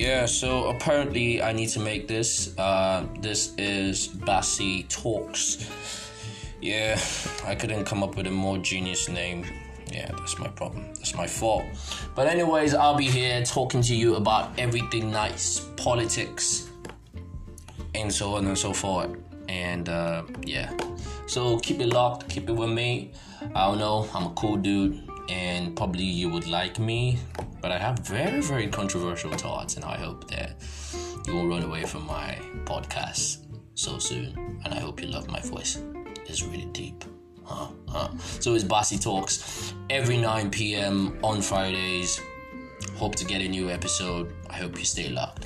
yeah, so apparently I need to make this. Uh, this is Bassy Talks. Yeah, I couldn't come up with a more genius name. Yeah, that's my problem. That's my fault. But, anyways, I'll be here talking to you about everything nice, politics, and so on and so forth. And uh, yeah, so keep it locked, keep it with me. I don't know, I'm a cool dude, and probably you would like me, but I have very, very controversial thoughts, and I hope that you won't run away from my podcast so soon. And I hope you love my voice, it's really deep. Huh, huh. So it's Bossy Talks every 9 p.m. on Fridays. Hope to get a new episode. I hope you stay locked.